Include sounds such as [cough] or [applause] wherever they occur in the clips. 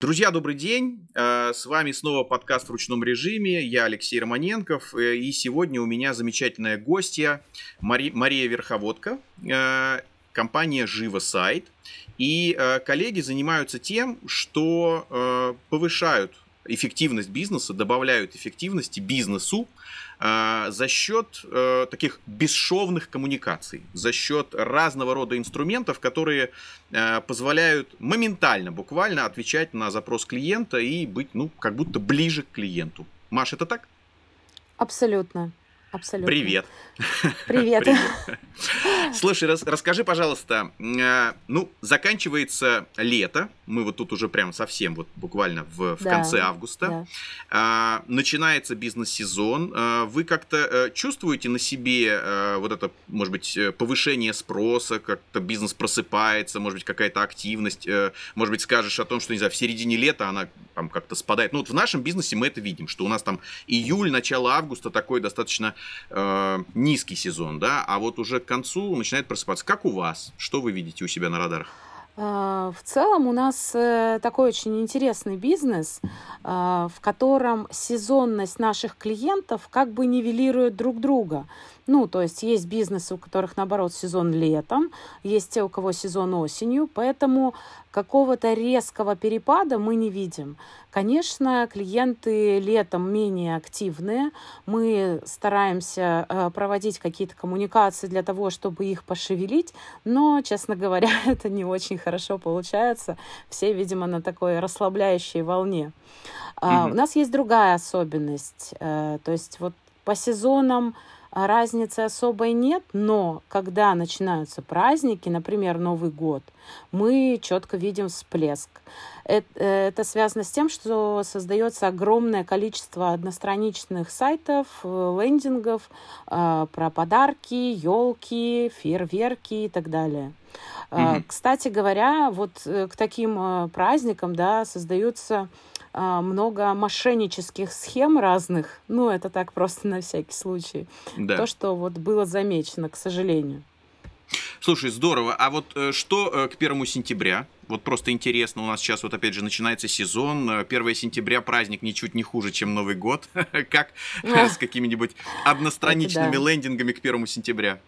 Друзья, добрый день. Э, с вами снова подкаст в ручном режиме. Я Алексей Романенков. Э, и сегодня у меня замечательная гостья Мари... Мария Верховодка, э, компания Живо Сайт. И коллеги занимаются тем, что повышают эффективность бизнеса, добавляют эффективности бизнесу за счет э, таких бесшовных коммуникаций, за счет разного рода инструментов, которые э, позволяют моментально, буквально отвечать на запрос клиента и быть, ну, как будто ближе к клиенту. Маш, это так? Абсолютно. Абсолютно. Привет. Привет. Привет. Слушай, рас, расскажи, пожалуйста, э, ну, заканчивается лето, мы вот тут уже прям совсем вот буквально в, в да, конце августа, да. э, начинается бизнес-сезон, э, вы как-то э, чувствуете на себе э, вот это, может быть, э, повышение спроса, как-то бизнес просыпается, может быть, какая-то активность, может быть, скажешь о том, что, не знаю, в середине лета она там как-то спадает. Ну, вот в нашем бизнесе мы это видим, что у нас там июль, начало августа такой достаточно э, низкий сезон, да, а вот уже к концу начинает просыпаться. Как у вас? Что вы видите у себя на радарах? А, в целом у нас э, такой очень интересный бизнес, а, в котором сезонность наших клиентов как бы нивелирует друг друга. Ну, то есть есть бизнесы, у которых, наоборот, сезон летом, есть те, у кого сезон осенью, поэтому какого-то резкого перепада мы не видим. Конечно, клиенты летом менее активные. Мы стараемся э, проводить какие-то коммуникации для того, чтобы их пошевелить, но, честно говоря, [laughs] это не очень хорошо получается. Все, видимо, на такой расслабляющей волне. Mm-hmm. У нас есть другая особенность. Э, то есть вот по сезонам а разницы особой нет, но когда начинаются праздники, например, Новый год, мы четко видим всплеск. Это, это связано с тем, что создается огромное количество одностраничных сайтов, лендингов э, про подарки, елки, фейерверки и так далее. Mm-hmm. Кстати говоря, вот э, к таким э, праздникам да, создаются много мошеннических схем разных. Ну, это так просто [laughs] на всякий случай. Да. То, что вот было замечено, к сожалению. Слушай, здорово. А вот что к первому сентября? Вот просто интересно, у нас сейчас вот опять же начинается сезон. 1 э, сентября праздник ничуть не хуже, чем Новый год. [laughs] как с какими-нибудь одностраничными лендингами к 1 сентября?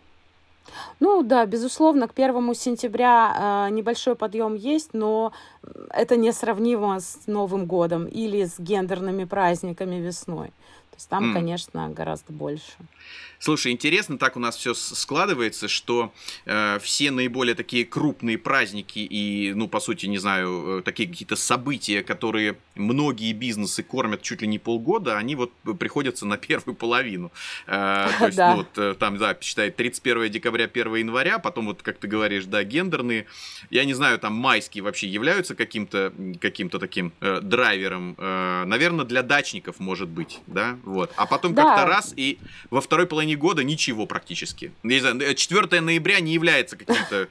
Ну да, безусловно, к первому сентября э, небольшой подъем есть, но это несравнимо с Новым годом или с гендерными праздниками весной. Есть там, mm. конечно, гораздо больше. Слушай, интересно, так у нас все складывается, что э, все наиболее такие крупные праздники и, ну, по сути, не знаю, э, такие какие-то события, которые многие бизнесы кормят чуть ли не полгода, они вот приходятся на первую половину. Э, то есть, ну, вот э, там, да, считай, 31 декабря, 1 января, потом вот, как ты говоришь, да, гендерные. Я не знаю, там майские вообще являются каким-то каким таким э, драйвером. Э, наверное, для дачников, может быть, да, вот. А потом да. как-то раз и во второй половине года ничего практически. Не знаю, 4 ноября не является каким-то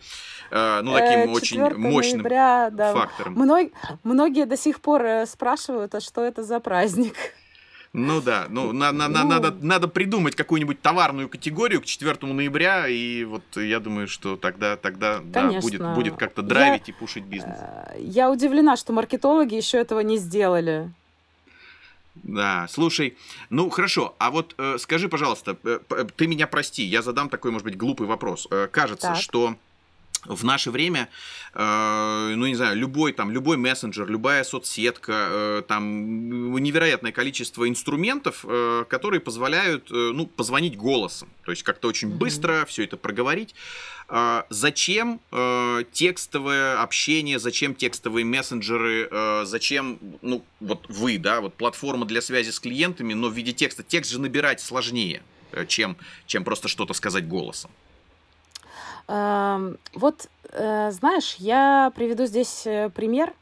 э, ну, таким э, очень мощным ноября, да. фактором. Мног, многие до сих пор э, спрашивают, а что это за праздник? Ну да, ну, на, на, ну, надо, надо придумать какую-нибудь товарную категорию к 4 ноября, и вот я думаю, что тогда, тогда да, будет, будет как-то драйвить я, и пушить бизнес. Я удивлена, что маркетологи еще этого не сделали. Да, слушай, ну хорошо, а вот э, скажи, пожалуйста, э, ты меня прости, я задам такой, может быть, глупый вопрос. Э, кажется, так. что в наше время, э, ну не знаю, любой там, любой мессенджер, любая соцсетка, э, там невероятное количество инструментов, э, которые позволяют, э, ну, позвонить голосом, то есть как-то очень mm-hmm. быстро все это проговорить. Э, зачем э, текстовое общение, зачем текстовые мессенджеры, э, зачем, ну вот вы, да, вот платформа для связи с клиентами, но в виде текста. Текст же набирать сложнее, э, чем, чем просто что-то сказать голосом. Вот, э, знаешь, я приведу здесь э, пример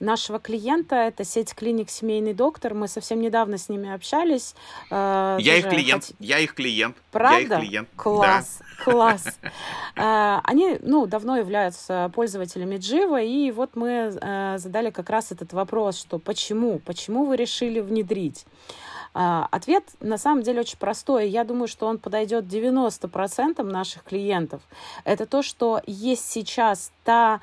нашего клиента. Это сеть клиник «Семейный доктор». Мы совсем недавно с ними общались. Э, я их клиент. Хот... Я их клиент. Правда? Я их клиент. Класс. Да. Класс. Они, ну, давно являются пользователями Джива, и вот мы задали как раз этот вопрос, что почему? Почему вы решили внедрить? А, ответ на самом деле очень простой. Я думаю, что он подойдет 90% наших клиентов. Это то, что есть сейчас та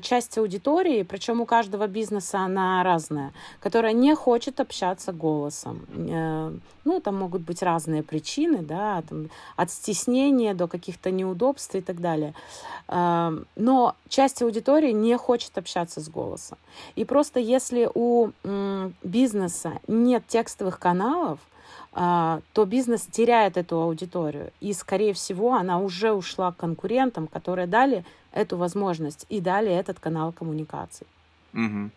часть аудитории, причем у каждого бизнеса она разная, которая не хочет общаться голосом. Э, ну, там могут быть разные причины, да, там, от стеснения до каких-то неудобств и так далее. Э, но часть аудитории не хочет общаться с голосом. И просто если у бизнеса нет текстовых каналов, а, то бизнес теряет эту аудиторию. И, скорее всего, она уже ушла к конкурентам, которые дали эту возможность и дали этот канал коммуникаций. Угу.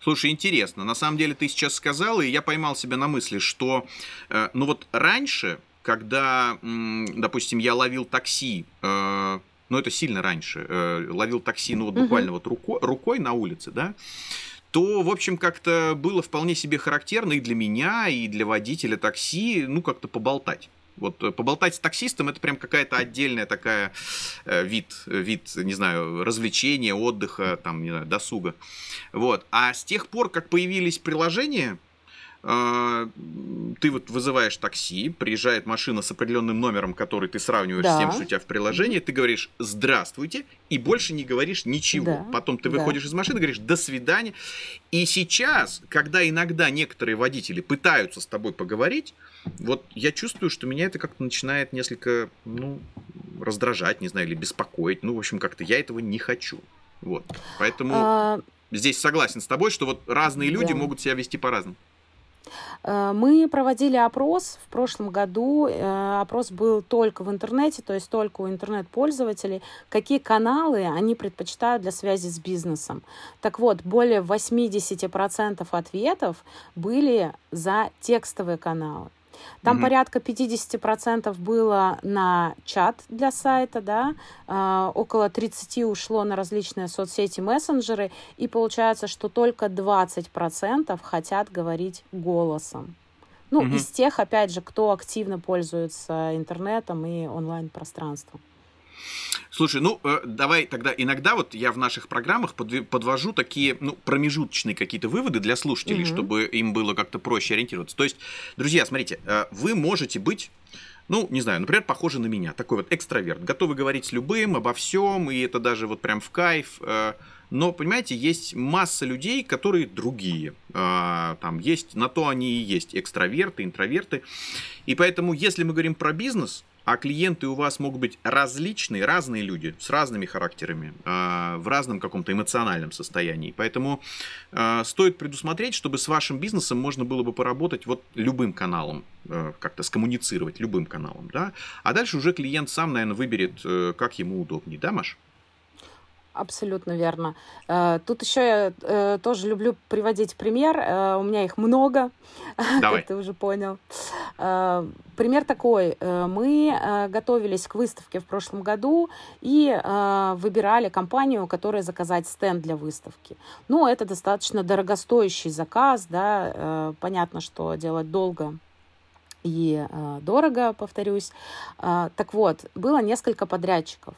Слушай, интересно. На самом деле ты сейчас сказала, и я поймал себя на мысли, что, э, ну вот раньше, когда, допустим, я ловил такси, э, ну это сильно раньше, э, ловил такси, ну вот буквально угу. вот рукой, рукой на улице, да, то, в общем, как-то было вполне себе характерно и для меня, и для водителя такси, ну, как-то поболтать. Вот э, поболтать с таксистом это прям какая-то отдельная такая э, вид, вид, не знаю, развлечения, отдыха, там, не знаю, досуга. Вот. А с тех пор, как появились приложения, ты вот вызываешь такси, приезжает машина с определенным номером, который ты сравниваешь да. с тем, что у тебя в приложении, ты говоришь «здравствуйте» и больше не говоришь ничего. Да. Потом ты выходишь да. из машины, говоришь «до свидания». И сейчас, когда иногда некоторые водители пытаются с тобой поговорить, вот я чувствую, что меня это как-то начинает несколько, ну, раздражать, не знаю, или беспокоить. Ну, в общем, как-то я этого не хочу. Вот. Поэтому а... здесь согласен с тобой, что вот разные люди да. могут себя вести по-разному. Э, мы проводили опрос в прошлом году. Э, опрос был только в интернете, то есть только у интернет-пользователей. Какие каналы они предпочитают для связи с бизнесом? Так вот, более 80% ответов были за текстовые каналы. Там угу. порядка 50% было на чат для сайта, да, э, около 30 ушло на различные соцсети, мессенджеры, и получается, что только 20% хотят говорить голосом. Ну, угу. из тех, опять же, кто активно пользуется интернетом и онлайн-пространством. Слушай, ну э, давай тогда иногда вот я в наших программах подвожу такие ну, промежуточные какие-то выводы для слушателей, угу. чтобы им было как-то проще ориентироваться. То есть, друзья, смотрите, э, вы можете быть ну, не знаю, например, похожи на меня, такой вот экстраверт, готовы говорить с любым, обо всем, и это даже вот прям в кайф. Э, но, понимаете, есть масса людей, которые другие. Там есть, на то они и есть экстраверты, интроверты. И поэтому, если мы говорим про бизнес, а клиенты у вас могут быть различные, разные люди с разными характерами, а, в разном каком-то эмоциональном состоянии. Поэтому а, стоит предусмотреть, чтобы с вашим бизнесом можно было бы поработать вот любым каналом, а, как-то скоммуницировать любым каналом, да. А дальше уже клиент сам, наверное, выберет, э, как ему удобнее, да, Маш? Абсолютно верно. Э, тут еще я э, тоже люблю приводить пример. Э, у меня их много, [laughs] Давай. как ты уже понял. Пример такой. Мы готовились к выставке в прошлом году и выбирали компанию, которая заказать стенд для выставки. Ну, это достаточно дорогостоящий заказ, да. Понятно, что делать долго и дорого, повторюсь. Так вот, было несколько подрядчиков.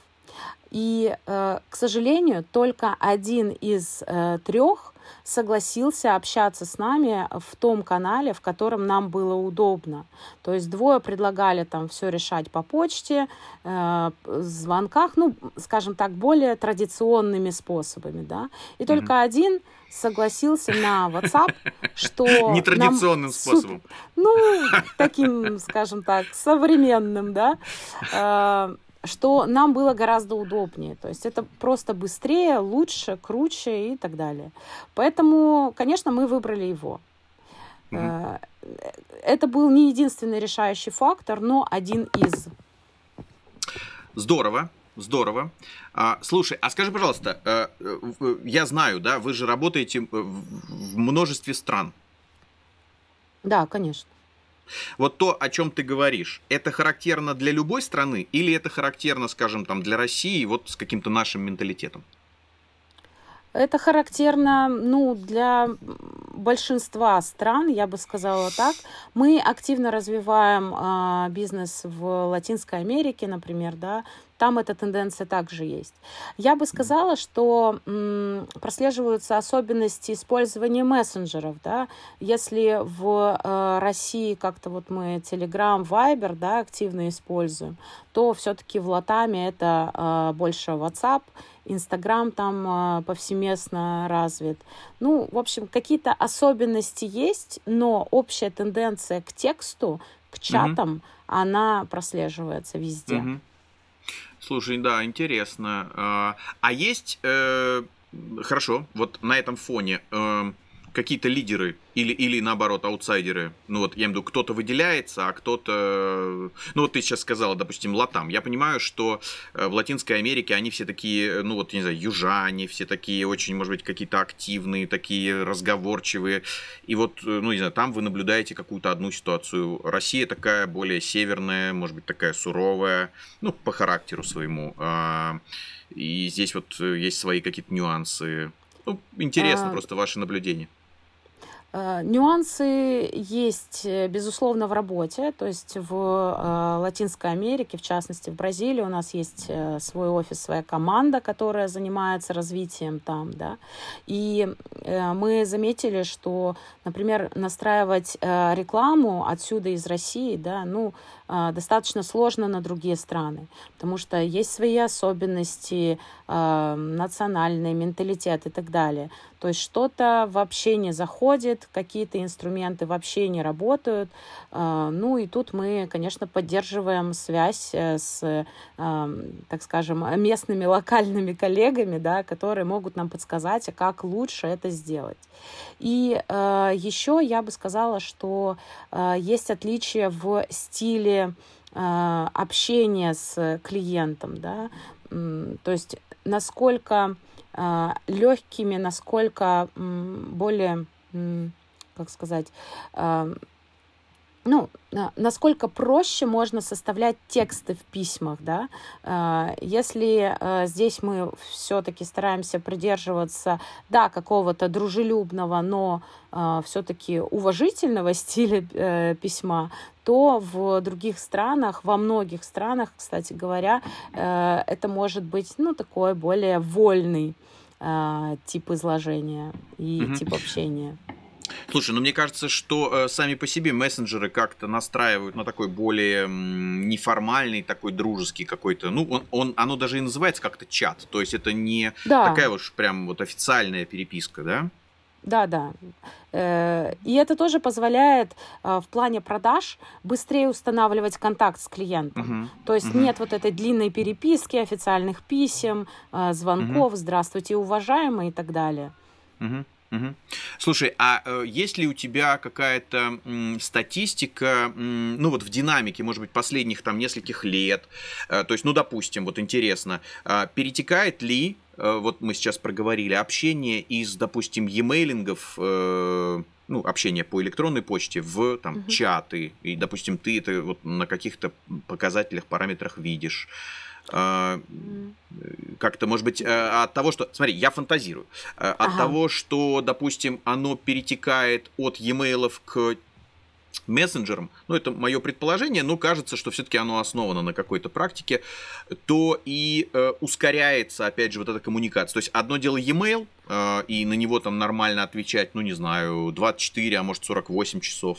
И, э, к сожалению, только один из э, трех согласился общаться с нами в том канале, в котором нам было удобно. То есть двое предлагали там все решать по почте, э, звонках, ну, скажем так, более традиционными способами, да. И только mm-hmm. один согласился на WhatsApp, что... [laughs] Нетрадиционным способом. Ну, таким, скажем так, современным, да, что нам было гораздо удобнее. То есть это просто быстрее, лучше, круче и так далее. Поэтому, конечно, мы выбрали его. mm Это был не единственный решающий фактор, но один из. Здорово. Здорово. А, слушай, а скажи, пожалуйста, э, я знаю, да, вы же работаете в множестве стран. Да, конечно. Вот то, о чем ты говоришь, это характерно для любой страны или это характерно, скажем, там, для России, вот с каким-то нашим менталитетом? Это характерно ну, для большинства стран, я бы сказала так. Мы активно развиваем э, бизнес в Латинской Америке, например, да, там эта тенденция также есть. Я бы сказала, что м, прослеживаются особенности использования мессенджеров. Да? Если в э, России как-то вот мы Telegram, Viber да, активно используем, то все-таки в Латаме это э, больше WhatsApp, Инстаграм там э, повсеместно развит. Ну, в общем, какие-то особенности есть, но общая тенденция к тексту, к чатам, mm-hmm. она прослеживается везде. Mm-hmm. Слушай, да, интересно. А, а есть, э, хорошо, вот на этом фоне э, какие-то лидеры или, или наоборот аутсайдеры, ну вот я имею в виду, кто-то выделяется, а кто-то, ну вот ты сейчас сказала, допустим, латам. Я понимаю, что э, в Латинской Америке они все такие, ну вот, не знаю, южане, все такие очень, может быть, какие-то активные, такие разговорчивые. И вот, э, ну не знаю, там вы наблюдаете какую-то одну ситуацию. Россия такая более северная, может быть, такая суровая, ну, по характеру своему. А, и здесь вот э, есть свои какие-то нюансы. Ну, интересно а... просто ваше наблюдение. Э, нюансы есть, э, безусловно, в работе. То есть в э, Латинской Америке, в частности в Бразилии, у нас есть свой офис, своя команда, которая занимается развитием там. Да? И мы заметили, что, например, настраивать рекламу отсюда из России, да, ну, достаточно сложно на другие страны, потому что есть свои особенности, национальный менталитет и так далее. То есть что-то вообще не заходит, какие-то инструменты вообще не работают. А, ну и тут мы, конечно, поддерживаем связь э, с, так скажем, местными локальными коллегами, да, которые могут нам подсказать, а как лучше это сделать. И а, еще я бы сказала, что а, есть отличия в стиле общения с клиентом, да, то есть насколько а, легкими, насколько более, как сказать, а, ну, насколько проще можно составлять тексты в письмах, да, а, если здесь мы все-таки стараемся придерживаться, да, какого-то дружелюбного, но все-таки уважительного [laughs] стиля э, письма, то в других странах, во многих странах, кстати говоря, э, это может быть, ну, такой более вольный тип изложения и угу. тип общения. Слушай, ну мне кажется, что э, сами по себе мессенджеры как-то настраивают на такой более м, неформальный, такой дружеский какой-то. Ну, он, он, оно даже и называется как-то чат. То есть это не да. такая уж прям вот официальная переписка, да? Да, да. Э, и это тоже позволяет э, в плане продаж быстрее устанавливать контакт с клиентом. Uh-huh. То есть uh-huh. нет вот этой длинной переписки, официальных писем, э, звонков, uh-huh. здравствуйте, уважаемые и так далее. Uh-huh. Угу. Слушай, а э, есть ли у тебя какая-то м, статистика, м, ну вот в динамике, может быть, последних там нескольких лет, э, то есть, ну, допустим, вот интересно, э, перетекает ли, э, вот мы сейчас проговорили, общение из, допустим, э, ну, общение по электронной почте в там угу. чаты, и, допустим, ты это вот на каких-то показателях, параметрах видишь, а, как-то, может быть, э, от того, что... Смотри, я фантазирую. Э, от ага. того, что, допустим, оно перетекает от e-mail к мессенджером, ну это мое предположение, но кажется, что все-таки оно основано на какой-то практике, то и э, ускоряется, опять же, вот эта коммуникация. То есть одно дело e-mail, и на него там нормально отвечать, ну не знаю, 24, а может 48 часов.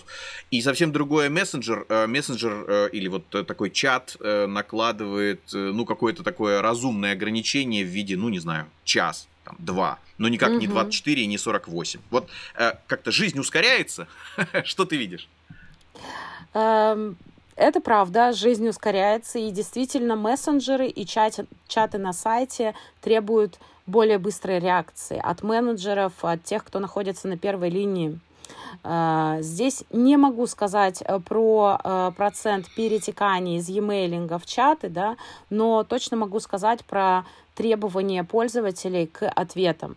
И совсем другое мессенджер, э, мессенджер э, или вот такой чат э, накладывает, э, ну какое-то такое разумное ограничение в виде, ну не знаю, час, там, два, но никак угу. не 24 и не 48. Вот э, как-то жизнь ускоряется. [laughs] Что ты видишь? Эм, это правда, жизнь ускоряется, и действительно мессенджеры и чаты, чаты на сайте требуют более быстрой реакции от менеджеров, от тех, кто находится на первой линии. Э, здесь не могу сказать э, про э, процент перетекания из e-mailинга в чаты, да, но точно могу сказать про требования пользователей к ответам.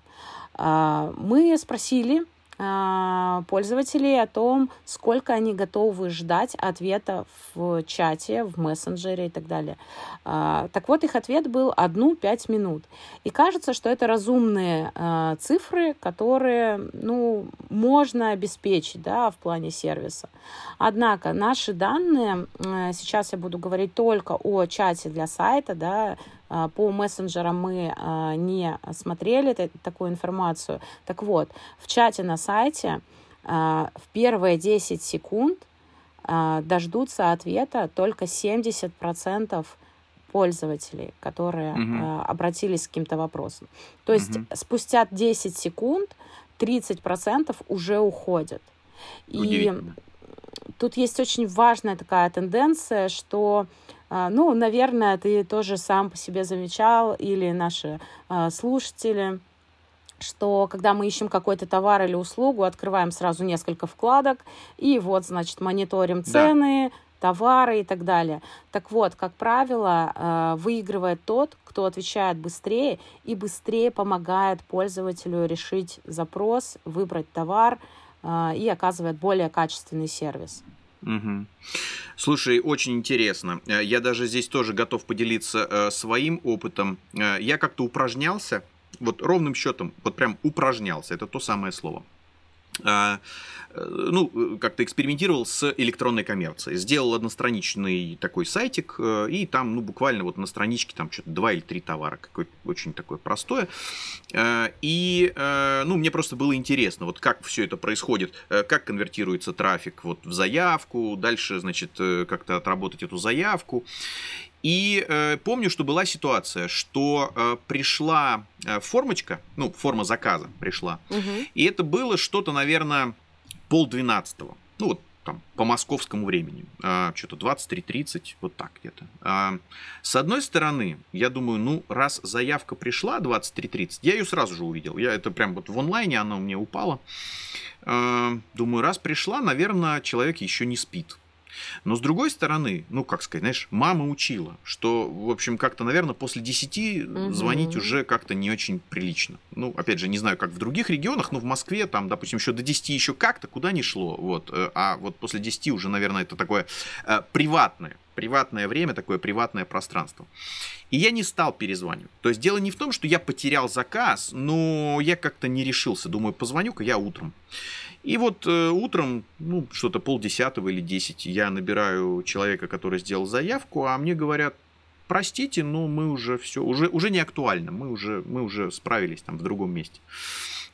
Мы спросили пользователей о том, сколько они готовы ждать ответа в чате, в мессенджере и так далее. А, так вот, их ответ был одну-пять минут. И кажется, что это разумные а, цифры, которые, ну, можно обеспечить, да, в плане сервиса. Однако наши данные, сейчас я буду говорить только о чате для сайта, да, а, по мессенджерам мы а, не смотрели такую информацию. Так вот, в чате на сайте а, в первые 10 секунд дождутся ответа только 70% пользователей, которые угу. обратились к каким-то вопросам. То есть угу. спустя 10 секунд 30% уже уходят. И тут есть очень важная такая тенденция, что а, ну, наверное, ты тоже сам по себе замечал, или наши а, слушатели, что когда мы ищем какой-то товар или услугу, открываем сразу несколько вкладок, и вот, значит, мониторим цены, да. товары и так далее. Так вот, как правило, а, выигрывает тот, кто отвечает быстрее и быстрее помогает пользователю решить запрос, выбрать товар и оказывает более качественный сервис. Угу. Слушай, очень интересно. Э, я даже здесь тоже готов поделиться э, своим опытом. Э, я как-то упражнялся, вот ровным счетом, вот прям упражнялся, это то самое слово. А, э, ну, как-то экспериментировал с электронной коммерцией. Сделал одностраничный такой сайтик, э, и там, ну, буквально вот на страничке там что-то два или три товара, какое очень такое простое. Э, и, ну, мне просто было интересно, вот как все это происходит, как конвертируется трафик вот в заявку, дальше, значит, как-то отработать эту заявку. И э, помню, что была ситуация, что э, пришла э, формочка, ну, форма заказа пришла, угу. и это было что-то, наверное, полдвенадцатого. Ну, вот там, по московскому времени. А, что-то 23.30, вот так где-то. А, с одной стороны, я думаю, ну, раз заявка пришла 23.30, я ее сразу же увидел. Я это прям вот в онлайне, она у меня упала. А, думаю, раз пришла, наверное, человек еще не спит. Но с другой стороны, ну, как сказать, знаешь, мама учила, что, в общем, как-то, наверное, после 10 угу. звонить уже как-то не очень прилично. Ну, опять же, не знаю, как в других регионах, но в Москве там, допустим, еще до 10 еще как-то, куда ни шло. Вот. Э, а вот после 10 уже, наверное, это такое э, приватное приватное время, такое приватное пространство. И я не стал перезванивать. То есть дело не в том, что я потерял заказ, но я как-то не решился. Думаю, позвоню-ка я утром. И вот э, утром, ну, что-то полдесятого или десять, я набираю человека, который сделал заявку, а мне говорят, простите, но мы уже все, уже, уже не актуально, мы уже, мы уже справились там в другом месте.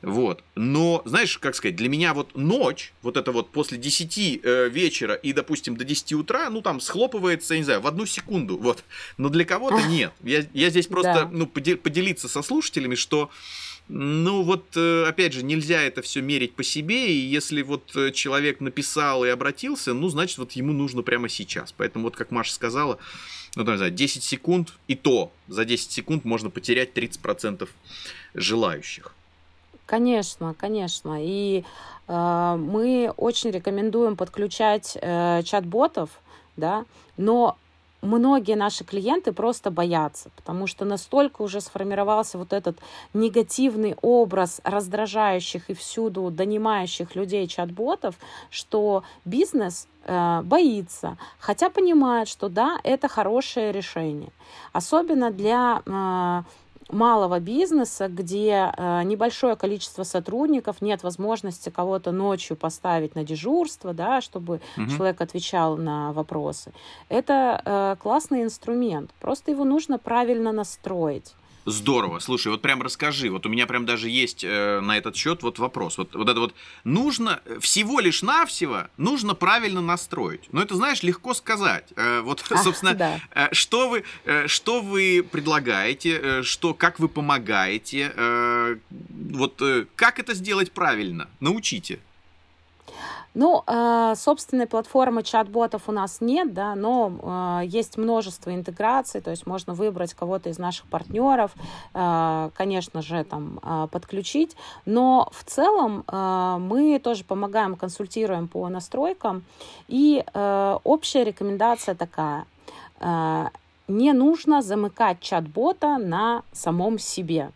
Вот. Но, знаешь, как сказать, для меня вот ночь, вот это вот после 10 э, вечера и, допустим, до 10 утра, ну, там, схлопывается, я не знаю, в одну секунду, вот. Но для кого-то нет. Я, я здесь просто, да. ну, поделиться со слушателями, что ну вот, э, опять же, нельзя это все мерить по себе, и если вот э, человек написал и обратился, ну, значит, вот ему нужно прямо сейчас. Поэтому вот, как Маша сказала, ну, там, не знаю, 10 секунд, и то за 10 секунд можно потерять 30% желающих. Конечно, конечно. И э, мы очень рекомендуем подключать э, чат-ботов, да, но многие наши клиенты просто боятся, потому что настолько уже сформировался вот этот негативный образ раздражающих и всюду донимающих людей чат-ботов, что бизнес э, боится, хотя понимает, что да, это хорошее решение. Особенно для э, малого бизнеса, где э, небольшое количество сотрудников, нет возможности кого-то ночью поставить на дежурство, да, чтобы угу. человек отвечал на вопросы. Это э, классный инструмент, просто его нужно правильно настроить. Здорово. Слушай, вот прям расскажи. Вот у меня прям даже есть э, на этот счет вот вопрос. Вот, вот это вот нужно всего лишь навсего нужно правильно настроить. Но это знаешь легко сказать. Э, вот [laughs] а, собственно, да. э, что вы э, что вы предлагаете, э, что как вы помогаете, э, вот э, как это сделать правильно? Научите. Ну, э, собственной платформы чат-ботов у нас нет, да, но э, есть множество интеграций, то есть можно выбрать кого-то из наших партнеров, э, конечно же, там подключить, но в целом мы тоже помогаем, консультируем по настройкам, и общая рекомендация такая, не нужно замыкать чат-бота на самом себе.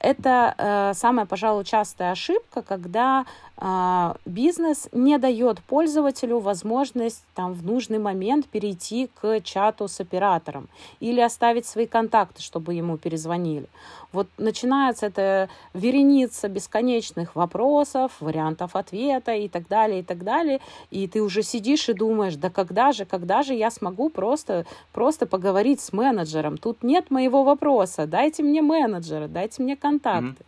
Это э, самая, пожалуй, частая ошибка, когда э, бизнес не дает пользователю возможность там, в нужный момент перейти к чату с оператором или оставить свои контакты, чтобы ему перезвонили. Вот начинается это вереница бесконечных вопросов, вариантов ответа и так далее, и так далее. И ты уже сидишь и думаешь, да когда же, когда же я смогу просто, просто поговорить с менеджером? Тут нет моего вопроса, дайте мне менеджера, дайте мне контакты.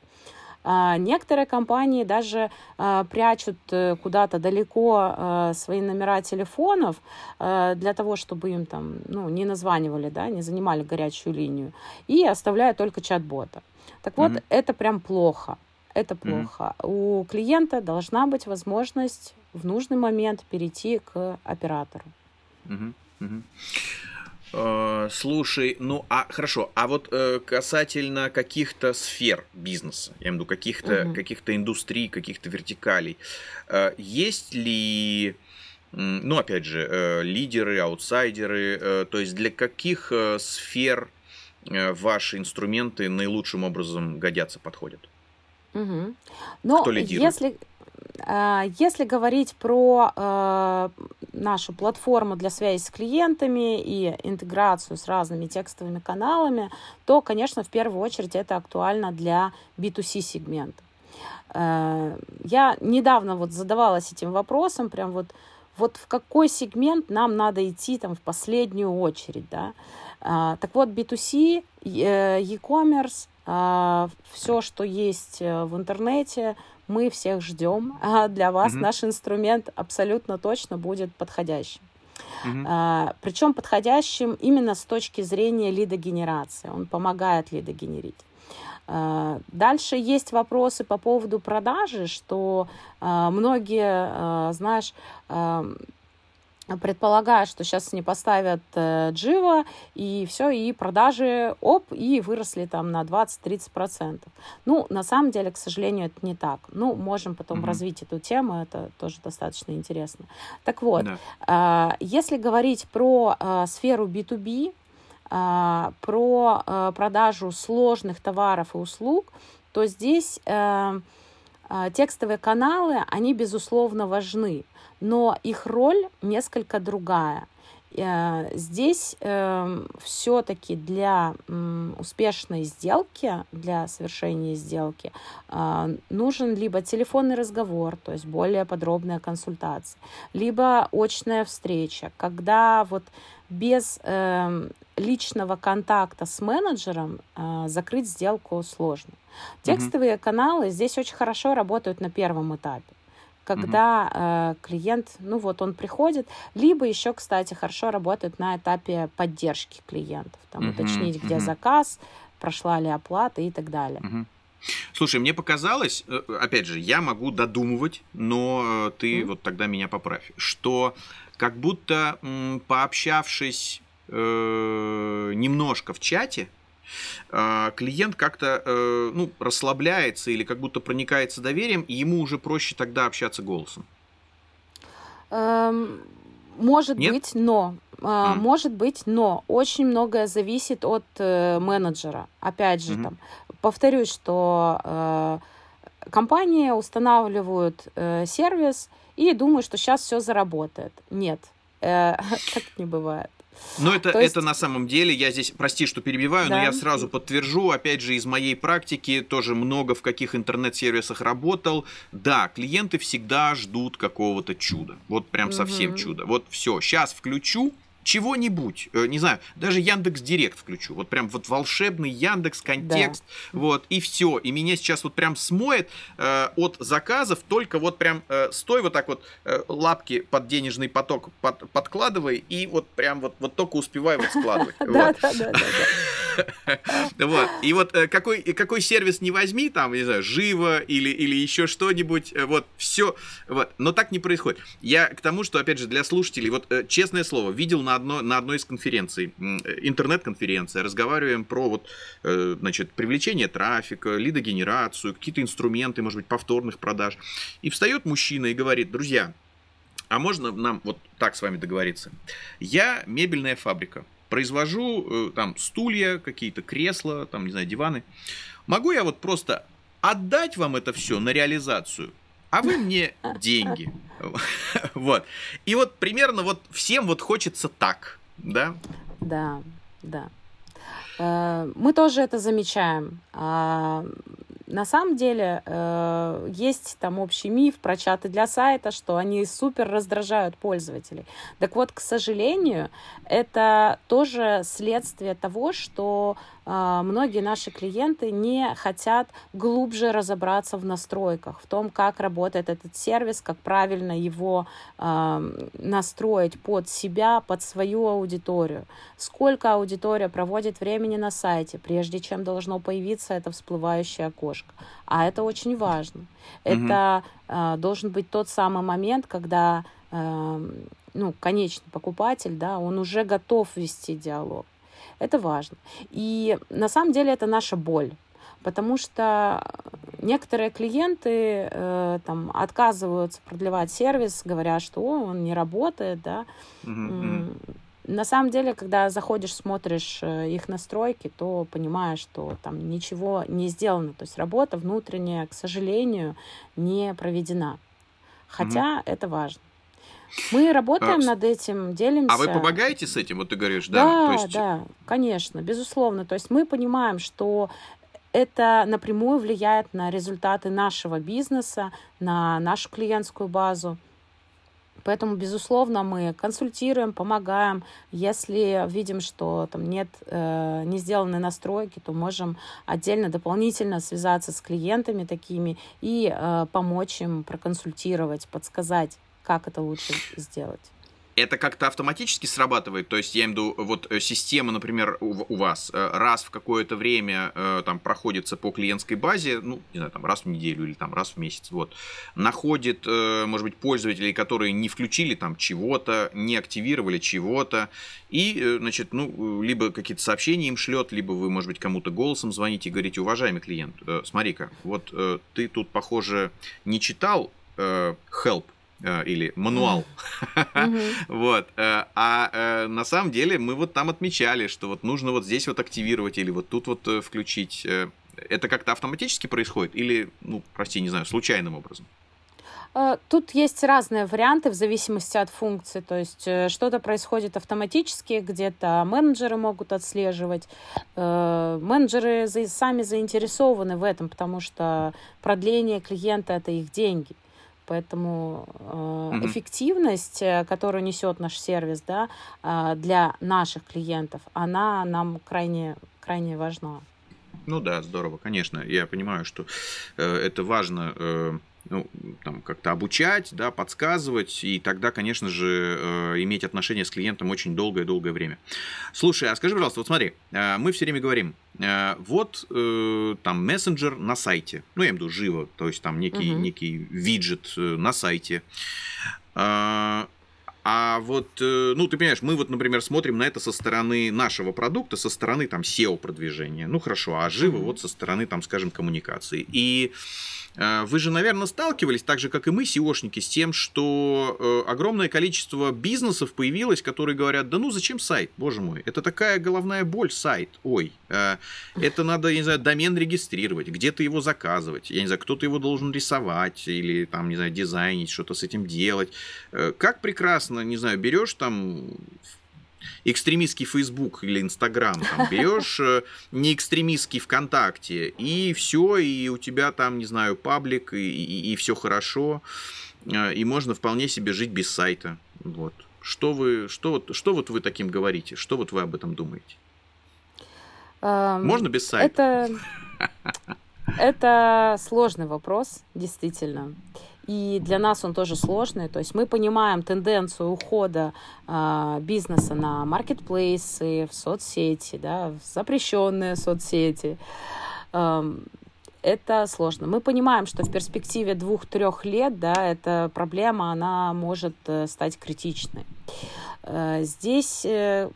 Mm-hmm. Некоторые компании даже а, прячут э, куда-то далеко а, свои номера телефонов для того, чтобы им там ну, не названивали, да, не занимали горячую линию, и оставляют только чат-бота. Так вот, mm-hmm. это прям плохо. Это плохо. Mm-hmm. У клиента должна быть возможность в нужный момент перейти к оператору. Mm-hmm. Mm-hmm. Э, слушай, ну а хорошо, а вот э, касательно каких-то сфер бизнеса, я имею в виду каких-то угу. каких-то индустрий, каких-то вертикалей, э, есть ли, ну опять же, э, лидеры, аутсайдеры, э, то есть для каких э, сфер э, ваши инструменты наилучшим образом годятся, подходят? Угу. Но Кто лидирует? Если если говорить про э, нашу платформу для связи с клиентами и интеграцию с разными текстовыми каналами, то, конечно, в первую очередь это актуально для B2C сегмента. Э, я недавно вот задавалась этим вопросом, прям вот, вот в какой сегмент нам надо идти там в последнюю очередь, да. Э, так вот, B2C, e-commerce, все, что есть в интернете, мы всех ждем. А для вас угу. наш инструмент абсолютно точно будет подходящим. Угу. А, причем подходящим именно с точки зрения лидогенерации. Он помогает лидогенерить. А, дальше есть вопросы по поводу продажи, что а, многие, знаешь, предполагаю, что сейчас не поставят э, Джива, и все, и продажи, оп, и выросли там на 20-30%. Ну, на самом деле, к сожалению, это не так. Ну, можем потом mm-hmm. развить эту тему, это тоже достаточно интересно. Так вот, да. э, если говорить про э, сферу B2B, э, про продажу сложных товаров и услуг, то здесь текстовые каналы, они, безусловно, важны но их роль несколько другая. Э, здесь э, все-таки для э, успешной сделки, для совершения сделки, э, нужен либо телефонный разговор, то есть более подробная консультация, либо очная встреча, когда вот без э, личного контакта с менеджером э, закрыть сделку сложно. Текстовые mm-hmm. каналы здесь очень хорошо работают на первом этапе когда э, клиент, ну вот он приходит, либо еще, кстати, хорошо работает на этапе поддержки клиентов, там угу. уточнить, где угу. заказ, прошла ли оплата и так далее. Угу. Слушай, мне показалось, э, опять же, я могу додумывать, но э, ты mm. вот тогда меня поправь, что как будто пообщавшись э, немножко в чате, клиент как-то э, ну, расслабляется или как будто проникается доверием, и ему уже проще тогда общаться голосом. Эм, может Нет? быть, но mm. может быть, но очень многое зависит от э, менеджера. Опять же, mm-hmm. там повторюсь, что э, компании устанавливают э, сервис и думают, что сейчас все заработает. Нет, э, [laughs] так не бывает. Но это, есть... это на самом деле, я здесь, прости, что перебиваю, да. но я сразу подтвержу, опять же, из моей практики, тоже много в каких интернет-сервисах работал. Да, клиенты всегда ждут какого-то чуда. Вот прям совсем угу. чудо. Вот все, сейчас включу, чего-нибудь, э, не знаю, даже Яндекс Директ включу, вот прям вот волшебный Яндекс контекст, да. вот и все, и меня сейчас вот прям смоет э, от заказов, только вот прям э, стой вот так вот э, лапки под денежный поток под, подкладывай и вот прям вот вот только успевай вот складывать. [laughs] Да, да, да, да. [laughs] Вот и вот э, какой какой сервис не возьми, там не знаю, живо или или еще что-нибудь, э, вот все, вот, но так не происходит. Я к тому, что опять же для слушателей, вот честное слово, видел на одной, на одной из конференций, интернет-конференция, разговариваем про вот, э, значит, привлечение трафика, лидогенерацию, какие-то инструменты, может быть, повторных продаж. И встает мужчина и говорит, друзья, а можно нам вот так с вами договориться? Я мебельная фабрика, произвожу э, там стулья, какие-то кресла, там, не знаю, диваны. могу я вот просто отдать вам это все на реализацию, а вы мне деньги. Вот. И вот примерно вот всем вот хочется так, да? Да, да. Э, мы тоже это замечаем. А, на самом деле э, есть там общий миф про чаты для сайта, что они супер раздражают пользователей. Так вот, к сожалению, это тоже следствие того, что многие наши клиенты не хотят глубже разобраться в настройках, в том, как работает этот сервис, как правильно его э, настроить под себя, под свою аудиторию, сколько аудитория проводит времени на сайте, прежде чем должно появиться это всплывающее окошко. А это очень важно. Это э, должен быть тот самый момент, когда э, ну, конечный покупатель, да, он уже готов вести диалог. Это важно. И на самом деле это наша боль. Потому что некоторые клиенты э, там отказываются продлевать сервис, говоря, что О, он не работает, да. Mm-hmm. На самом деле, когда заходишь, смотришь э, их настройки, то понимаешь, что там ничего не сделано. То есть работа внутренняя, к сожалению, не проведена. Хотя угу. это важно. Мы работаем а, над этим, делимся. А вы помогаете с этим, вот ты говоришь, да? Да, То есть... да, конечно, безусловно. То есть мы понимаем, что это напрямую влияет на результаты нашего бизнеса, на нашу клиентскую базу. Поэтому, безусловно, мы консультируем, помогаем. Если видим, что там нет, э, не сделаны настройки, то можем отдельно, дополнительно связаться с клиентами такими и э, помочь им проконсультировать, подсказать, как это лучше сделать это как-то автоматически срабатывает? То есть, я имею в виду, вот э, система, например, у, вас э, раз в какое-то время э, там проходится по клиентской базе, ну, не знаю, там раз в неделю или там раз в месяц, вот, находит, может быть, пользователей, которые не включили там чего-то, не активировали чего-то, и, значит, ну, либо какие-то сообщения им шлет, либо вы, может быть, кому-то голосом звоните и говорите, уважаемый клиент, смотри-ка, вот ты тут, похоже, не читал help, или мануал. [laughs] вот. Э, а э, на самом деле мы вот там отмечали, что вот нужно вот здесь вот активировать или вот тут вот включить. Это как-то автоматически происходит или, ну, прости, не знаю, случайным образом? Тут есть разные варианты в зависимости от функции. То есть что-то происходит автоматически, где-то менеджеры могут отслеживать. Менеджеры сами заинтересованы в этом, потому что продление клиента это их деньги. Поэтому э, эффективность, э, которую несет наш сервис, да, э, для наших клиентов, она нам крайне, крайне важна. Ну да, здорово, конечно. Я понимаю, что э, это важно. Э, ну, там, как-то обучать, да, подсказывать, и тогда, конечно же, э, иметь отношения с клиентом очень долгое-долгое время. Слушай, а скажи, пожалуйста, вот смотри, э, мы все время говорим, вот э, там мессенджер на сайте, ну, я имею в виду живо, то есть там некий, угу. некий виджет э, на сайте. Э, а вот, э, ну, ты понимаешь, мы вот, например, смотрим на это со стороны нашего продукта, со стороны там SEO-продвижения. Ну, хорошо, а живо mm-hmm. вот со стороны, там, скажем, коммуникации. И Э, вы же, наверное, сталкивались, так же, как и мы, SEOшники, с тем, что э, огромное количество бизнесов появилось, которые говорят, да ну зачем сайт, боже мой, это такая головная боль, сайт, ой, э, это надо, я не знаю, домен регистрировать, где-то его заказывать, я не знаю, кто-то его должен рисовать или там, не знаю, дизайнить, что-то с этим делать. Как прекрасно, не знаю, берешь там экстремистский Facebook или Инстаграм, там [laughs] берешь э, не экстремистский ВКонтакте, и все, и у тебя там, не знаю, паблик, и, и, и все хорошо, э, и можно вполне себе жить без сайта. Вот. Что вы, что, что вот вы таким говорите? Что вот вы об этом думаете? Um, можно без сайта? Это, это сложный вопрос, действительно. И для нас он тоже сложный. То есть мы понимаем тенденцию ухода э, бизнеса на маркетплейсы, в соцсети, да, в запрещенные соцсети. Э, это сложно. Мы понимаем, что в перспективе двух-трех лет, да, эта проблема, она может э, стать критичной. Э, здесь, э,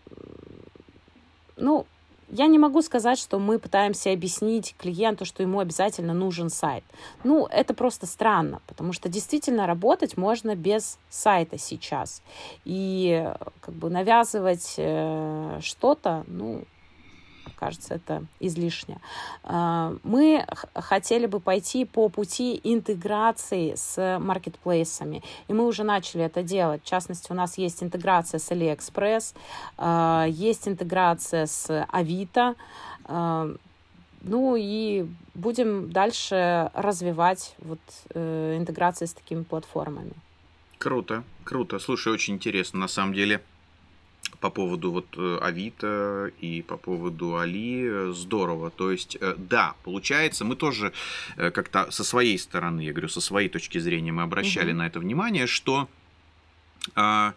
ну, я не могу сказать, что мы пытаемся объяснить клиенту, что ему обязательно нужен сайт. Ну, это просто странно, потому что действительно работать можно без сайта сейчас. И как бы навязывать э, что-то, ну, кажется, это излишне. А, мы хотели бы пойти по пути интеграции с маркетплейсами, и мы уже начали это делать. В частности, у нас есть интеграция с AliExpress, а, есть интеграция с Авито, а, ну и будем дальше развивать вот э, интеграции с такими платформами. Круто, круто. Слушай, очень интересно на самом деле по поводу вот э, Авито и по поводу Али э, здорово. То есть, э, да, получается, мы тоже как-то со своей стороны, я говорю, со своей точки зрения, мы обращали угу. на это внимание, что а,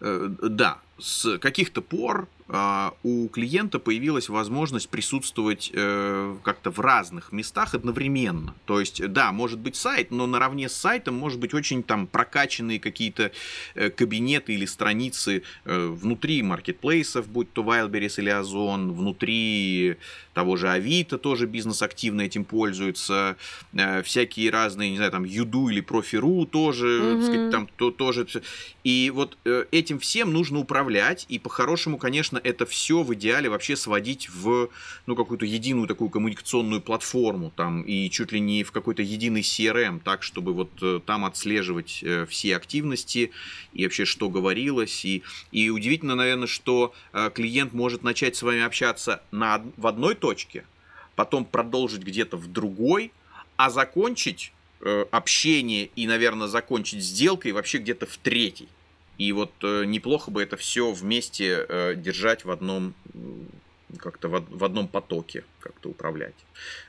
да, с каких-то пор у клиента появилась возможность присутствовать э, как-то в разных местах одновременно. То есть, да, может быть сайт, но наравне с сайтом может быть очень там прокачанные какие-то э, кабинеты или страницы э, внутри маркетплейсов, будь то Wildberries или Озон, внутри того же Авито тоже бизнес активно этим пользуется, всякие разные, не знаю, там Юду или Профиру тоже, mm-hmm. сказать, там то, тоже. И вот этим всем нужно управлять, и по-хорошему, конечно, конечно, это все в идеале вообще сводить в ну, какую-то единую такую коммуникационную платформу там, и чуть ли не в какой-то единый CRM, так, чтобы вот э, там отслеживать э, все активности и вообще что говорилось. И, и удивительно, наверное, что э, клиент может начать с вами общаться на, в одной точке, потом продолжить где-то в другой, а закончить общение и, наверное, закончить сделкой вообще где-то в третьей. И вот э, неплохо бы это все вместе э, держать в одном как-то в, в одном потоке как-то управлять.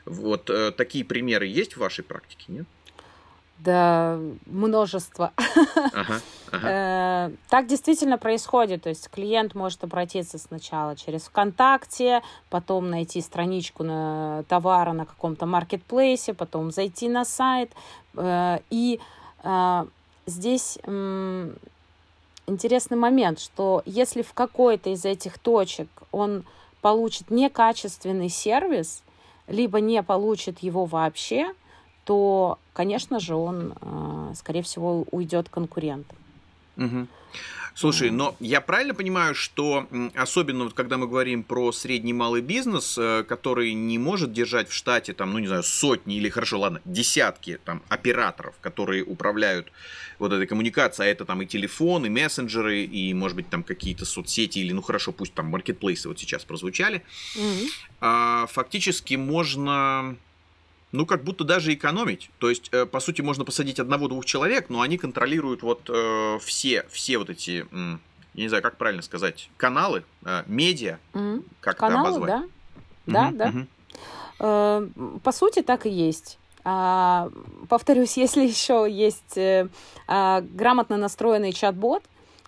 Вот э, такие примеры есть в вашей практике, нет? Да, множество. Ага, ага. Так действительно происходит. То есть клиент может обратиться сначала через ВКонтакте, потом найти страничку на товара на каком-то маркетплейсе, потом зайти на сайт. И здесь интересный момент, что если в какой-то из этих точек он получит некачественный сервис, либо не получит его вообще, то, конечно же, он, э, скорее всего, уйдет к конкурентам. Угу. Слушай, но я правильно понимаю, что особенно вот когда мы говорим про средний малый бизнес, э, который не может держать в штате там, ну не знаю, сотни или хорошо, ладно, десятки там операторов, которые управляют вот этой коммуникацией, а это там и телефон, и мессенджеры, и может быть там какие-то соцсети или ну хорошо, пусть там маркетплейсы вот сейчас прозвучали, mm-hmm. а, фактически можно ну, как будто даже экономить. То есть, э, по сути, можно посадить одного-двух человек, но они контролируют вот э, все, все вот эти, э, я не знаю, как правильно сказать, каналы, э, медиа, mm-hmm. как каналы, это обозвать? Да, да, mm-hmm. да. Э, по сути, так и есть. А, повторюсь, [laughs] если еще есть э, а, грамотно настроенный чат-бот,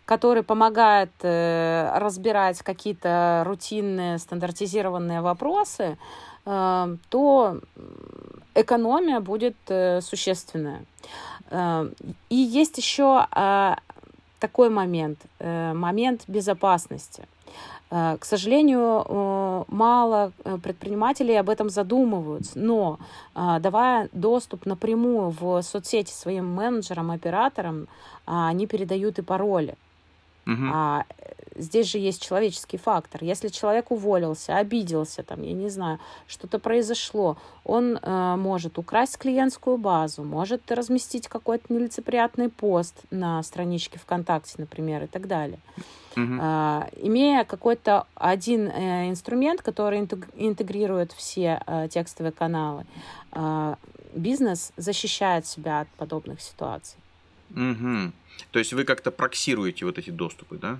который помогает э, разбирать какие-то рутинные стандартизированные вопросы, то экономия будет э, существенная. Э, и есть еще э, такой момент, э, момент безопасности. Э, к сожалению, э, мало э, предпринимателей об этом задумываются, но давая доступ напрямую в соцсети своим менеджерам, операторам, они передают и пароли. Угу. А здесь же есть человеческий фактор. Если человек уволился, обиделся, там, я не знаю, что-то произошло, он э, может украсть клиентскую базу, может разместить какой-то нелицеприятный пост на страничке ВКонтакте, например, и так далее. Uh-huh. А, имея какой-то один э, инструмент, который интегрирует все э, текстовые каналы, э, бизнес защищает себя от подобных ситуаций. Угу. То есть вы как-то проксируете вот эти доступы, да?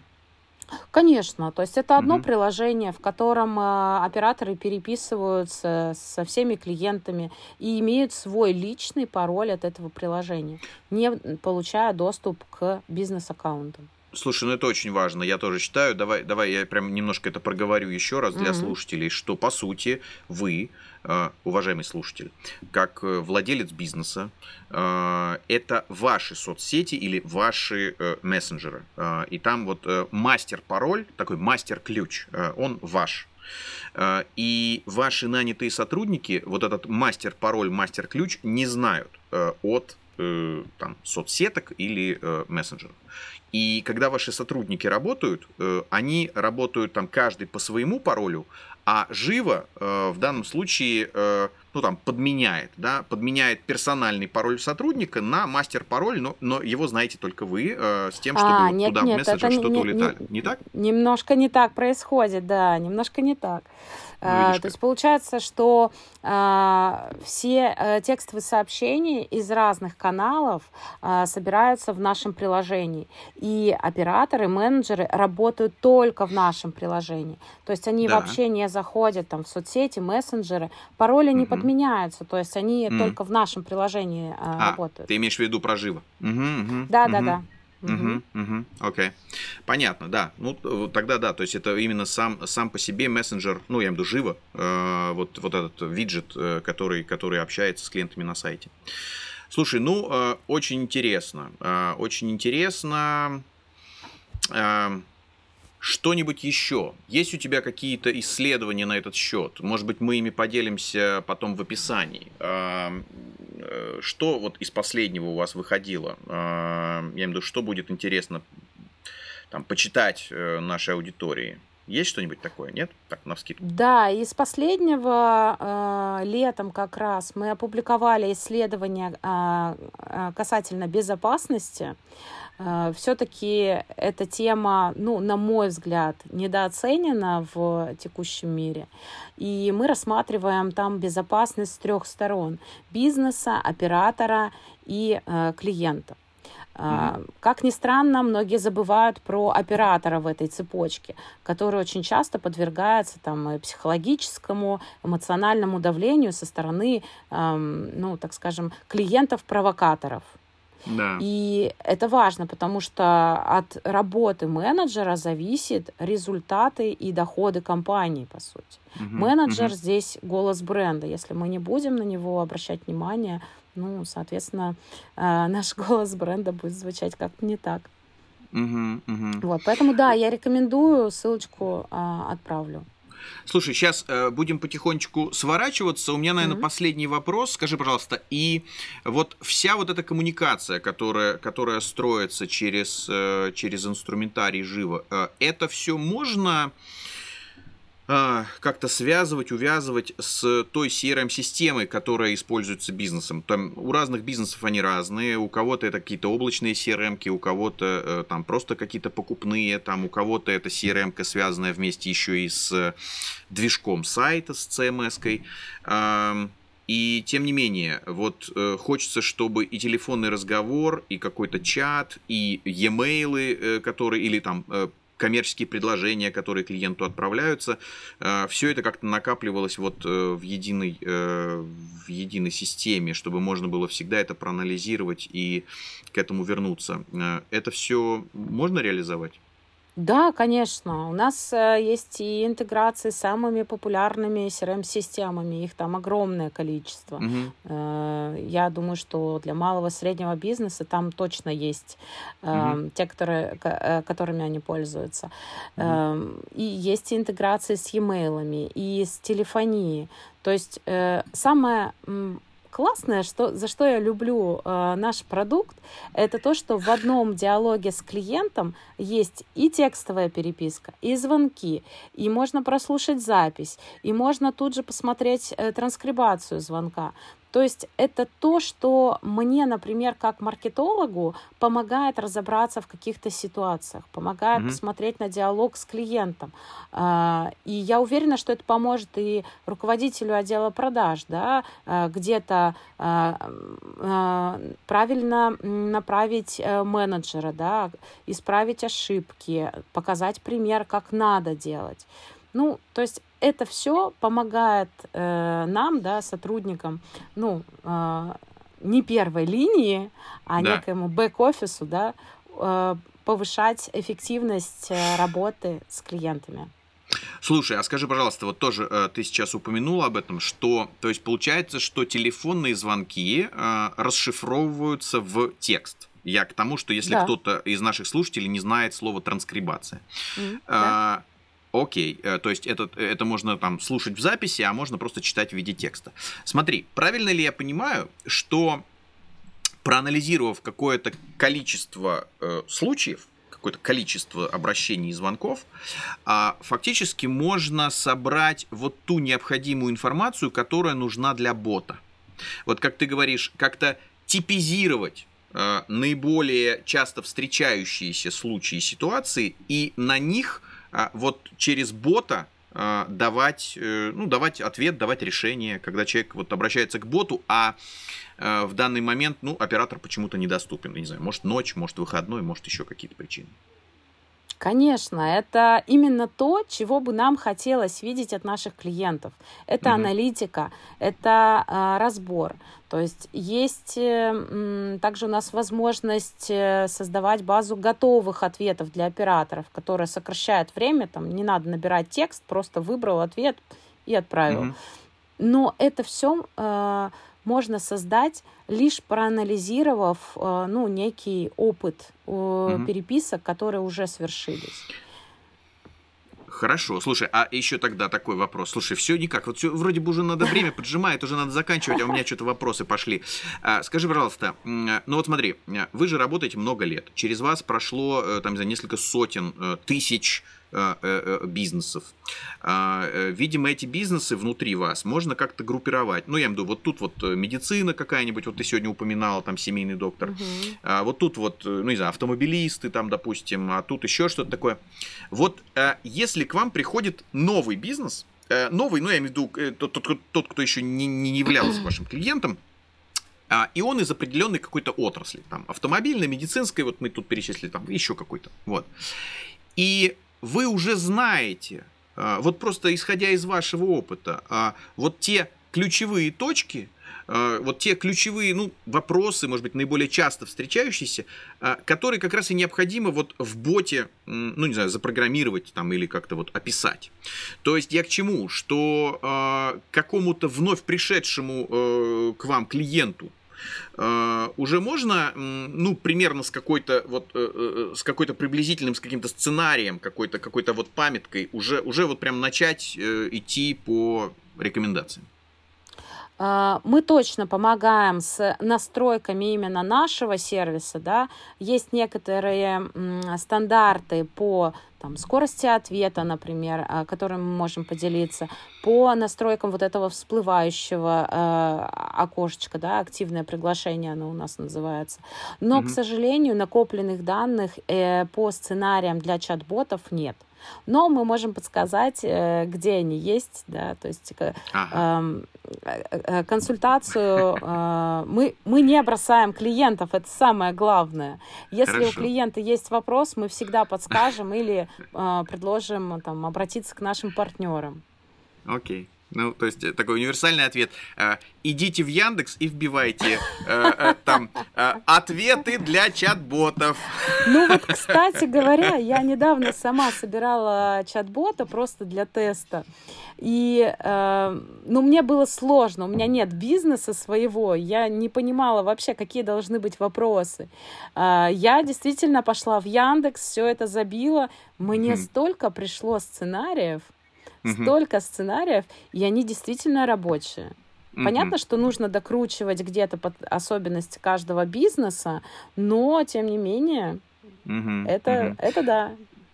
Конечно, то есть это одно угу. приложение, в котором э, операторы переписываются со всеми клиентами и имеют свой личный пароль от этого приложения, не получая доступ к бизнес-аккаунтам. Слушай, ну это очень важно, я тоже считаю. Давай, давай я прям немножко это проговорю еще раз для mm слушателей, что по сути вы, э, уважаемый слушатель, как э, владелец бизнеса, э, это ваши соцсети или ваши мессенджеры. И там вот мастер-пароль, такой мастер-ключ, он ваш. И ваши нанятые сотрудники вот этот мастер-пароль, мастер-ключ не знают от там, соцсеток или мессенджеров. И когда ваши сотрудники работают, э, они работают там каждый по своему паролю, А живо э, в данном случае э, ну, там, подменяет, да, подменяет персональный пароль сотрудника на мастер-пароль, но, но его знаете только вы, э, с тем, чтобы А, нет, туда нет, в мессенджер что-то не- улетали. не- Не так? Немножко не так происходит, да, немножко не так. Ну, А, видишь то есть получается, что а, все э, текстовые сообщения из разных каналов а, собираются в нашем приложении. И операторы, менеджеры работают только в нашем приложении. То есть они Да. вообще не заходят там в соцсети, мессенджеры, пароли не Мгм. подменяются. То есть они М. только в нашем приложении а, А, работают. ты имеешь в виду про живо? Мгм, мгм, Да, да, мгм. да. Мгм, мгм, Окей. Понятно, да. Ну, тогда да, то есть это именно сам, сам по себе мессенджер, ну, я имею в виду живо, э, вот, вот этот виджет, э, который, который общается с клиентами на сайте. Слушай, ну, э, очень интересно. э, очень интересно. э, что-нибудь еще? Есть у тебя какие-то исследования на этот счет? Может быть, мы ими поделимся потом в описании. Э, Что вот из последнего у вас выходило? Я имею в виду, что будет интересно там, почитать э, нашей аудитории? Есть что-нибудь такое, нет? Так, на вскидку. Да, из последнего э, летом как раз мы опубликовали исследование э, э, касательно безопасности. Все-таки эта тема, ну, на мой взгляд, недооценена в текущем мире. И мы рассматриваем там безопасность с трех сторон: бизнеса, оператора и э, клиента. А, Как ни странно, многие забывают про оператора в этой цепочке, который очень часто подвергается там, психологическому, эмоциональному давлению со стороны, эм, ну, так скажем, клиентов-провокаторов. Да. И это важно, потому что от работы менеджера зависят результаты и доходы компании, по сути. Мгм, Менеджер мгм. здесь голос бренда. Если мы не будем на него обращать внимание, ну, соответственно, э, наш голос бренда будет звучать как-то не так. Мгм, мгм. Вот, поэтому да, я рекомендую, ссылочку а, отправлю. Слушай, сейчас будем потихонечку сворачиваться. У меня, наверное, Мгм. последний вопрос. Скажи, пожалуйста, и вот вся вот эта коммуникация, которая, которая строится через, э, через инструментарий живо, э, это все можно э, как-то связывать, увязывать с той CRM-системой, которая используется бизнесом. Там у разных бизнесов они разные. У кого-то это какие-то облачные CRM, у кого-то э, там просто какие-то покупные, там у кого-то это CRM, связанная вместе еще и с движком сайта, с CMS-кой. И тем не менее, вот э, хочется, чтобы и телефонный разговор, и какой-то чат, и e-mail, э, которые, или там э, коммерческие предложения, которые клиенту отправляются, все это как-то накапливалось вот э, в единой, э, в единой системе, чтобы можно было всегда это проанализировать и к этому вернуться. Э, Это все можно реализовать? Да, конечно. У нас э, есть и интеграции с самыми популярными CRM-системами. Их там огромное количество. Э, Я думаю, что для малого и среднего бизнеса там точно есть Мгм. те, которые, ко- которыми они пользуются. Эм, И есть интеграции с e-mail, и с телефонией. То есть самое классное, что, за что я люблю э, наш продукт, это то, что в одном диалоге с клиентом есть и текстовая переписка, и звонки, и можно прослушать запись, и можно тут же посмотреть э, транскрибацию звонка. То есть это то, что мне, например, как маркетологу, помогает разобраться в каких-то ситуациях, помогает Мгм. посмотреть на диалог с клиентом. А, И я уверена, что это поможет и руководителю отдела продаж, да, а, где-то м, а, правильно направить э, менеджера, да, исправить ошибки, показать пример, как надо делать. Ну, то есть это все помогает э, нам, да, сотрудникам, ну, э, не первой линии, а Да. некоему бэк-офису, да, э, повышать эффективность э, работы с клиентами. Слушай, а скажи, пожалуйста, вот тоже э, ты сейчас упомянула об этом, что, то есть получается, что телефонные звонки э, расшифровываются в текст. Я к тому, что если Да. кто-то из наших слушателей не знает слово транскрибация. М, да. Окей, э, то есть это, это можно там слушать в записи, а можно просто читать в виде текста. Смотри, правильно ли я понимаю, что проанализировав какое-то количество э, случаев, какое-то количество обращений и звонков, а фактически можно собрать вот ту необходимую информацию, которая нужна для бота. Вот как ты говоришь, как-то типизировать э, наиболее часто встречающиеся случаи и ситуации и на них э, вот через бота э, давать, э, ну, давать ответ, давать решение, когда человек вот обращается к боту, а э, в данный момент, ну, оператор почему-то недоступен. Не знаю, может ночь, может выходной, может еще какие-то причины. Конечно, это именно то, чего бы нам хотелось видеть от наших клиентов. Это угу. аналитика, это э, разбор. То есть есть э, также у нас возможность э, создавать базу готовых ответов для операторов, которая сокращает время. Там не надо набирать текст, просто выбрал ответ и отправил. Угу. Но это все э, можно создать лишь проанализировав э, ну, некий опыт угу. переписок, которые уже свершились. Хорошо, слушай, а еще тогда такой вопрос. Слушай, все никак. Вот все, вроде бы уже надо [laughs] время поджимает, уже надо заканчивать, а у меня что-то вопросы пошли. А, скажи, пожалуйста, ну вот смотри, вы же работаете много лет. Через вас прошло, э, там, знаю, несколько сотен тысяч бизнесов. А, видимо, эти бизнесы внутри вас можно как-то группировать. Ну, я имею в виду, вот тут вот медицина какая-нибудь, вот ты сегодня упоминала, там, семейный доктор. Угу. А вот тут вот, ну, не знаю, автомобилисты, там, допустим, а тут еще что-то такое. Вот если к вам приходит новый бизнес, новый, ну, я имею в виду, тот, тот, тот кто еще не, не являлся вашим клиентом, и он из определенной какой-то отрасли, там, автомобильной, медицинской, вот мы тут перечислили, там, еще какой-то, вот. И вы уже знаете, а, вот просто исходя из вашего опыта, а, вот те ключевые точки, а, вот те ключевые ну, вопросы, может быть, наиболее часто встречающиеся, которые как раз и необходимо вот в боте, ну, не знаю, запрограммировать там или как-то вот описать. То есть я к чему? Что какому-то вновь пришедшему э, к вам клиенту уже можно, ну, примерно с какой-то вот, uh, с какой-то приблизительным, с каким-то сценарием, какой-то, какой-то вот памяткой, уже, уже вот прям начать идти по рекомендациям? А, мы точно помогаем с настройками именно нашего сервиса, да, есть некоторые стандарты по там, скорости ответа, например, а, которым мы можем поделиться, по настройкам вот этого всплывающего э, окошечка, да, активное приглашение оно у нас называется. Но, mm-hmm. к сожалению, накопленных данных э, по сценариям для чат-ботов нет. Но мы можем подсказать, э, где они есть, да, то есть ага. э, консультацию мы, мы не бросаем клиентов, это самое главное. Если Хорошо. у клиента есть вопрос, мы всегда подскажем или предложим там, обратиться к нашим партнерам. Окей. Ну, то есть э, такой универсальный ответ. Э, идите в Яндекс и вбивайте э, там ответы для чат-ботов. Ну вот, кстати говоря, я недавно сама собирала чат-бота просто для теста. И, ну, мне было сложно, у меня нет бизнеса своего, я не понимала вообще, какие должны быть вопросы. Я действительно пошла в Яндекс, все это забила, мне столько пришло сценариев, угу. столько сценариев, и они действительно рабочие. Понятно, что нужно докручивать где-то под особенности каждого бизнеса, но тем не менее, это, это да.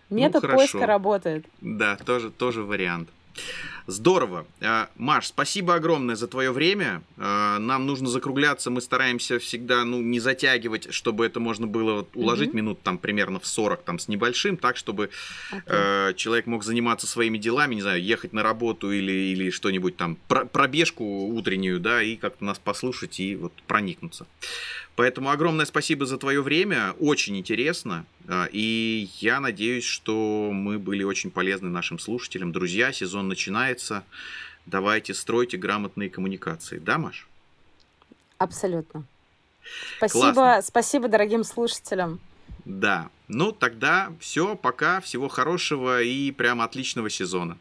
Ну, Метод ну, поиска работает. Да, тоже, тоже вариант. Здорово. А, Маш, спасибо огромное за твое время. А, нам нужно закругляться. Мы стараемся всегда ну, не затягивать, чтобы это можно было уложить угу. минут там примерно в 40 там, с небольшим, так, чтобы okay. э, человек мог заниматься своими делами, не знаю, ехать на работу или, или что-нибудь там, пробежку утреннюю, да, и как-то нас послушать и вот проникнуться. Поэтому огромное спасибо за твое время, очень интересно, а, и я надеюсь, что мы были очень полезны нашим слушателям. Друзья, сезон начинается, давайте стройте грамотные коммуникации, да, Маш? Абсолютно. Спасибо, спасибо дорогим слушателям. Да, ну тогда все, пока, всего хорошего и прям отличного сезона.